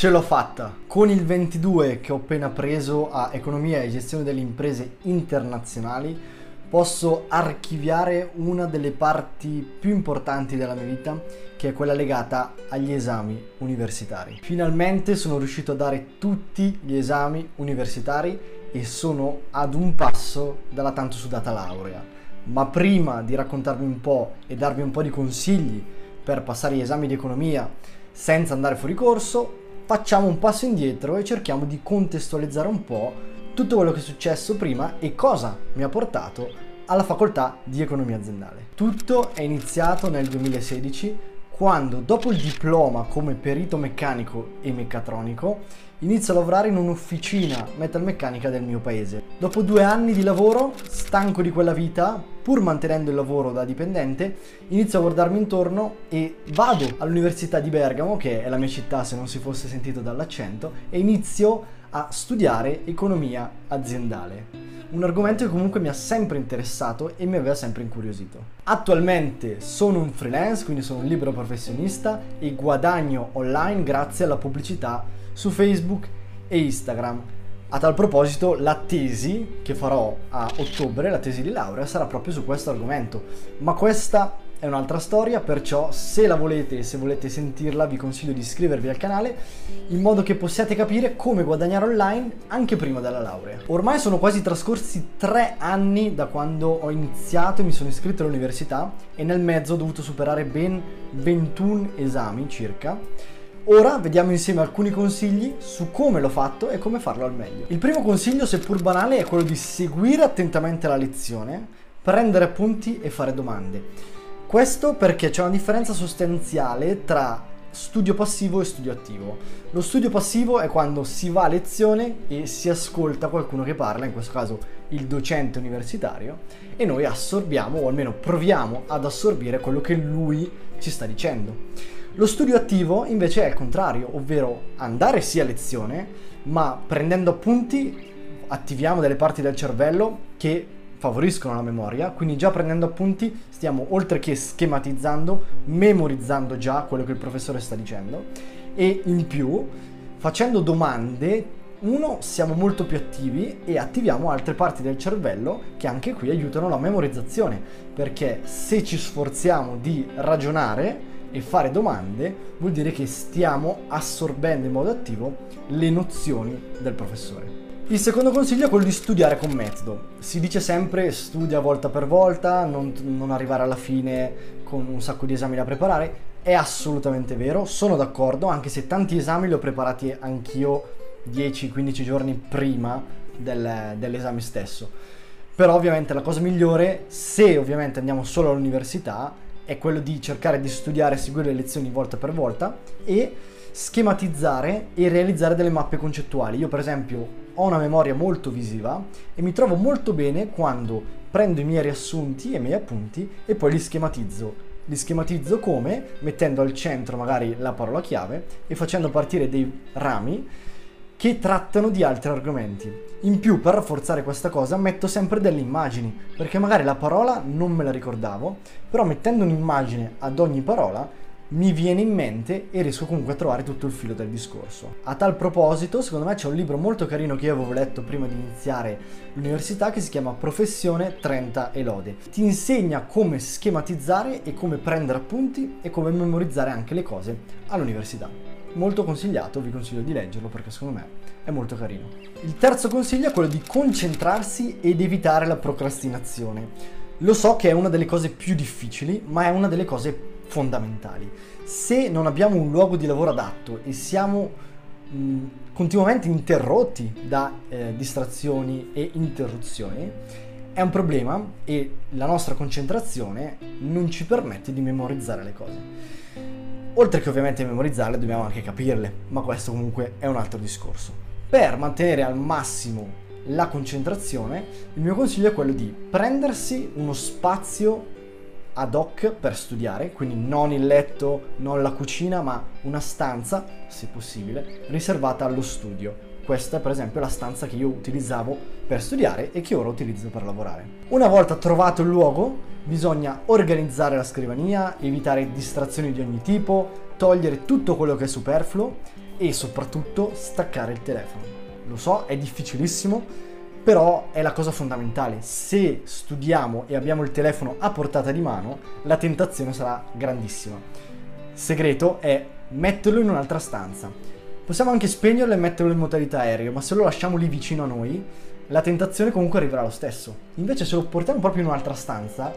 Ce l'ho fatta! Con il 22 che ho appena preso a Economia e Gestione delle Imprese Internazionali posso archiviare una delle parti più importanti della mia vita, che è quella legata agli esami universitari. Finalmente sono riuscito a dare tutti gli esami universitari e sono ad un passo dalla tanto sudata laurea. Ma prima di raccontarvi un po' e darvi un po' di consigli per passare gli esami di economia senza andare fuori corso, facciamo un passo indietro e cerchiamo di contestualizzare un po' tutto quello che è successo prima e cosa mi ha portato alla facoltà di economia aziendale. Tutto è iniziato nel 2016 quando dopo il diploma come perito meccanico e meccatronico inizio a lavorare in un'officina metalmeccanica del mio paese. Dopo due anni di lavoro, stanco di quella vita, pur mantenendo il lavoro da dipendente, inizio a guardarmi intorno e vado all'Università di Bergamo, che è la mia città se non si fosse sentito dall'accento, e inizio a studiare economia aziendale. Un argomento che comunque mi ha sempre interessato e mi aveva sempre incuriosito. Attualmente sono un freelance, quindi sono un libero professionista e guadagno online grazie alla pubblicità su Facebook e Instagram. A tal proposito, la tesi che farò a ottobre, la tesi di laurea, sarà proprio su questo argomento. Ma questa è un'altra storia, perciò se la volete e se volete sentirla vi consiglio di iscrivervi al canale in modo che possiate capire come guadagnare online anche prima della laurea. Ormai sono quasi trascorsi tre anni da quando ho iniziato e mi sono iscritto all'università e nel mezzo ho dovuto superare ben 21 esami circa Ora vediamo insieme alcuni consigli su come l'ho fatto e come farlo al meglio. Il primo consiglio, seppur banale, è quello di seguire attentamente la lezione, prendere appunti e fare domande. Questo perché c'è una differenza sostanziale tra studio passivo e studio attivo. Lo studio passivo è quando si va a lezione e si ascolta qualcuno che parla, in questo caso il docente universitario, e noi assorbiamo o almeno proviamo ad assorbire quello che lui ci sta dicendo. Lo studio attivo invece è il contrario, ovvero andare sì a lezione, ma prendendo appunti attiviamo delle parti del cervello che favoriscono la memoria, quindi già prendendo appunti stiamo oltre che schematizzando, memorizzando già quello che il professore sta dicendo e in più facendo domande uno siamo molto più attivi e attiviamo altre parti del cervello che anche qui aiutano la memorizzazione perché se ci sforziamo di ragionare e fare domande vuol dire che stiamo assorbendo in modo attivo le nozioni del professore. Il secondo consiglio è quello di studiare con metodo. Si dice sempre studia volta per volta, non, non arrivare alla fine con un sacco di esami da preparare. È assolutamente vero, sono d'accordo, anche se tanti esami li ho preparati anch'io 10-15 giorni prima del, dell'esame stesso. Però ovviamente la cosa migliore, se ovviamente andiamo solo all'università, è quello di cercare di studiare e seguire le lezioni volta per volta e schematizzare e realizzare delle mappe concettuali. Io per esempio ho una memoria molto visiva e mi trovo molto bene quando prendo i miei riassunti e i miei appunti e poi li schematizzo. Li schematizzo come? Mettendo al centro magari la parola chiave e facendo partire dei rami che trattano di altri argomenti. In più, per rafforzare questa cosa, metto sempre delle immagini, perché magari la parola non me la ricordavo, però mettendo un'immagine ad ogni parola mi viene in mente e riesco comunque a trovare tutto il filo del discorso. A tal proposito, secondo me c'è un libro molto carino che io avevo letto prima di iniziare l'università che si chiama Professione 30 e lode. Ti insegna come schematizzare e come prendere appunti e come memorizzare anche le cose all'università molto consigliato, vi consiglio di leggerlo perché secondo me è molto carino. Il terzo consiglio è quello di concentrarsi ed evitare la procrastinazione. Lo so che è una delle cose più difficili, ma è una delle cose fondamentali. Se non abbiamo un luogo di lavoro adatto e siamo continuamente interrotti da eh, distrazioni e interruzioni, è un problema e la nostra concentrazione non ci permette di memorizzare le cose. Oltre che ovviamente memorizzarle dobbiamo anche capirle, ma questo comunque è un altro discorso. Per mantenere al massimo la concentrazione, il mio consiglio è quello di prendersi uno spazio ad hoc per studiare, quindi non il letto, non la cucina, ma una stanza, se possibile, riservata allo studio. Questa è per esempio la stanza che io utilizzavo per studiare e che ora utilizzo per lavorare. Una volta trovato il luogo, bisogna organizzare la scrivania, evitare distrazioni di ogni tipo, togliere tutto quello che è superfluo e soprattutto staccare il telefono. Lo so, è difficilissimo, però è la cosa fondamentale. Se studiamo e abbiamo il telefono a portata di mano, la tentazione sarà grandissima. Segreto è metterlo in un'altra stanza. Possiamo anche spegnerlo e metterlo in modalità aereo, ma se lo lasciamo lì vicino a noi, la tentazione comunque arriverà lo stesso. Invece se lo portiamo proprio in un'altra stanza,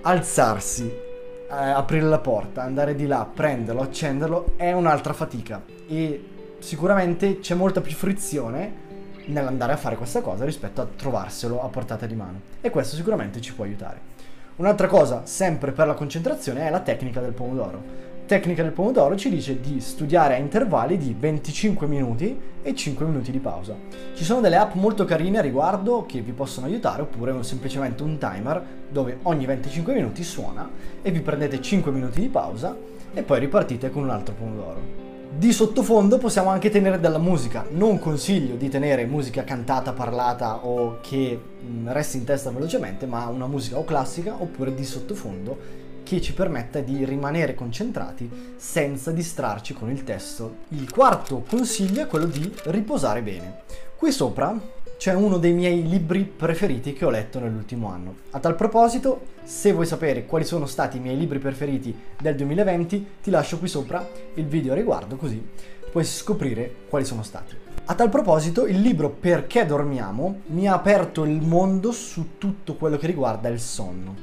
alzarsi, eh, aprire la porta, andare di là, prenderlo, accenderlo, è un'altra fatica. E sicuramente c'è molta più frizione nell'andare a fare questa cosa rispetto a trovarselo a portata di mano. E questo sicuramente ci può aiutare. Un'altra cosa, sempre per la concentrazione, è la tecnica del pomodoro. Tecnica del pomodoro ci dice di studiare a intervalli di 25 minuti e 5 minuti di pausa. Ci sono delle app molto carine a riguardo che vi possono aiutare oppure semplicemente un timer dove ogni 25 minuti suona e vi prendete 5 minuti di pausa e poi ripartite con un altro pomodoro. Di sottofondo possiamo anche tenere della musica. Non consiglio di tenere musica cantata, parlata o che mm, resti in testa velocemente, ma una musica o classica oppure di sottofondo che ci permetta di rimanere concentrati senza distrarci con il testo. Il quarto consiglio è quello di riposare bene. Qui sopra c'è uno dei miei libri preferiti che ho letto nell'ultimo anno. A tal proposito, se vuoi sapere quali sono stati i miei libri preferiti del 2020, ti lascio qui sopra il video a riguardo così puoi scoprire quali sono stati. A tal proposito, il libro Perché dormiamo mi ha aperto il mondo su tutto quello che riguarda il sonno.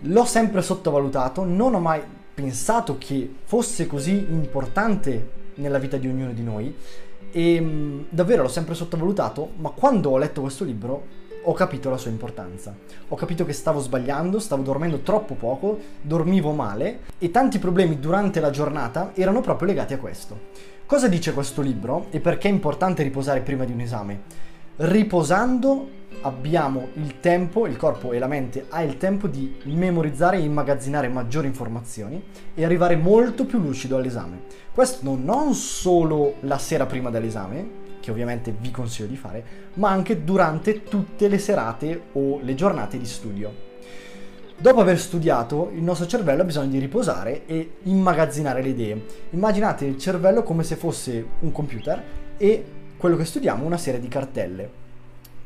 L'ho sempre sottovalutato, non ho mai pensato che fosse così importante nella vita di ognuno di noi e mm, davvero l'ho sempre sottovalutato, ma quando ho letto questo libro ho capito la sua importanza. Ho capito che stavo sbagliando, stavo dormendo troppo poco, dormivo male e tanti problemi durante la giornata erano proprio legati a questo. Cosa dice questo libro e perché è importante riposare prima di un esame? Riposando abbiamo il tempo, il corpo e la mente ha il tempo di memorizzare e immagazzinare maggiori informazioni e arrivare molto più lucido all'esame. Questo non solo la sera prima dell'esame, che ovviamente vi consiglio di fare, ma anche durante tutte le serate o le giornate di studio. Dopo aver studiato, il nostro cervello ha bisogno di riposare e immagazzinare le idee. Immaginate il cervello come se fosse un computer e quello che studiamo una serie di cartelle.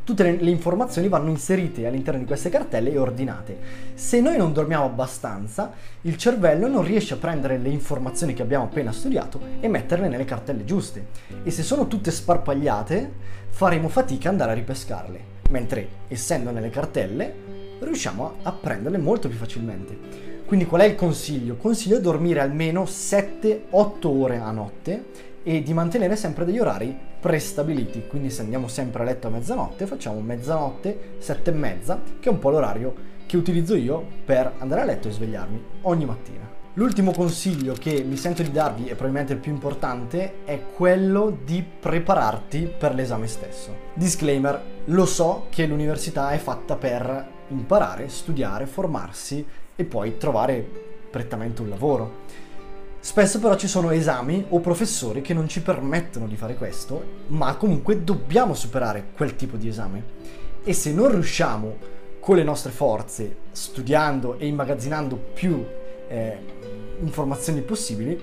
Tutte le, le, informazioni vanno inserite all'interno di queste cartelle e ordinate. Se noi non dormiamo abbastanza, il cervello non riesce a prendere le informazioni che abbiamo appena studiato e metterle nelle cartelle giuste. E se sono tutte sparpagliate, faremo fatica ad andare a ripescarle. Mentre, essendo nelle cartelle, riusciamo a, a prenderle molto più facilmente. Quindi qual è il consiglio? Consiglio dormire almeno 7-8 ore a notte e di mantenere sempre degli orari prestabiliti. Quindi se andiamo sempre a letto a mezzanotte, facciamo mezzanotte, sette e mezza, che è un po' l'orario che utilizzo io per andare a letto e svegliarmi ogni mattina. L'ultimo consiglio che mi sento di darvi, e probabilmente il più importante, è quello di prepararti per l'esame stesso. Disclaimer, lo so che l'università è fatta per imparare, studiare, formarsi e poi trovare prettamente un lavoro. Spesso però ci sono esami o professori che non ci permettono di fare questo, ma comunque dobbiamo superare quel tipo di esame. E se non riusciamo con le nostre forze, studiando e immagazzinando più eh, informazioni possibili,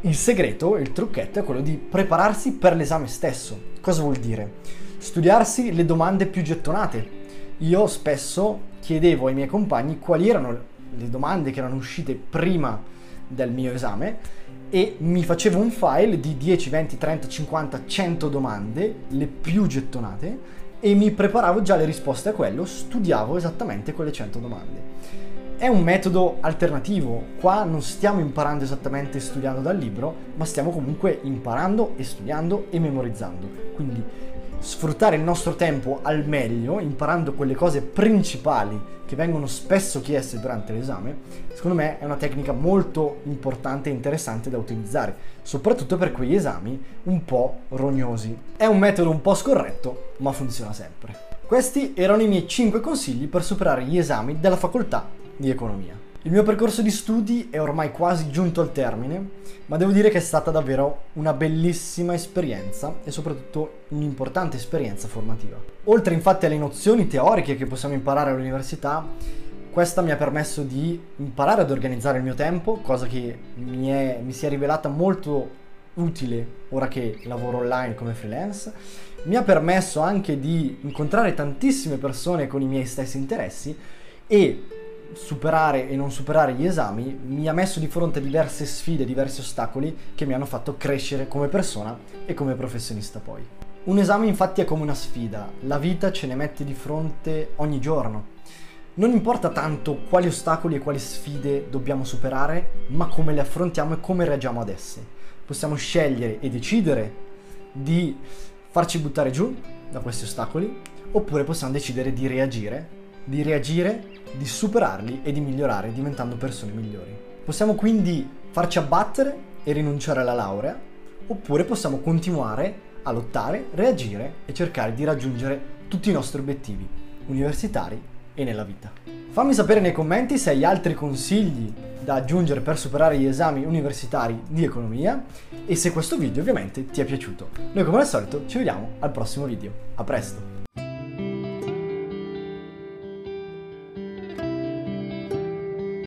il segreto, il trucchetto è quello di prepararsi per l'esame stesso. Cosa vuol dire? Studiarsi le domande più gettonate. Io spesso chiedevo ai miei compagni quali erano le domande che erano uscite prima del mio esame e mi facevo un file di 10, 20, 30, 50, 100 domande, le più gettonate, e mi preparavo già le risposte a quello, studiavo esattamente quelle 100 domande. È un metodo alternativo, qua non stiamo imparando esattamente studiando dal libro, ma stiamo comunque imparando e studiando e memorizzando. Quindi sfruttare il nostro tempo al meglio, imparando quelle cose principali che vengono spesso chieste durante l'esame, secondo me è una tecnica molto importante e interessante da utilizzare, soprattutto per quegli esami un po' rognosi. È un metodo un po' scorretto, ma funziona sempre. Questi erano i miei 5 consigli per superare gli esami della facoltà di economia. Il mio percorso di studi è ormai quasi giunto al termine, ma devo dire che è stata davvero una bellissima esperienza e soprattutto un'importante esperienza formativa. Oltre infatti alle nozioni teoriche che possiamo imparare all'università, questa mi ha permesso di imparare ad organizzare il mio tempo, cosa che mi, è, mi si è rivelata molto utile ora che lavoro online come freelance, mi ha permesso anche di incontrare tantissime persone con i miei stessi interessi e superare e non superare gli esami mi ha messo di fronte diverse sfide, diversi ostacoli che mi hanno fatto crescere come persona e come professionista poi. Un esame infatti è come una sfida, la vita ce ne mette di fronte ogni giorno. Non importa tanto quali ostacoli e quali sfide dobbiamo superare, ma come le affrontiamo e come reagiamo ad esse. Possiamo scegliere e decidere di farci buttare giù da questi ostacoli, oppure possiamo decidere di reagire, di reagire di superarli e di migliorare diventando persone migliori. Possiamo quindi farci abbattere e rinunciare alla laurea, oppure possiamo continuare a lottare, reagire e cercare di raggiungere tutti i nostri obiettivi universitari e nella vita. Fammi sapere nei commenti se hai altri consigli da aggiungere per superare gli esami universitari di economia e se questo video ovviamente ti è piaciuto. Noi come al solito ci vediamo al prossimo video. A presto!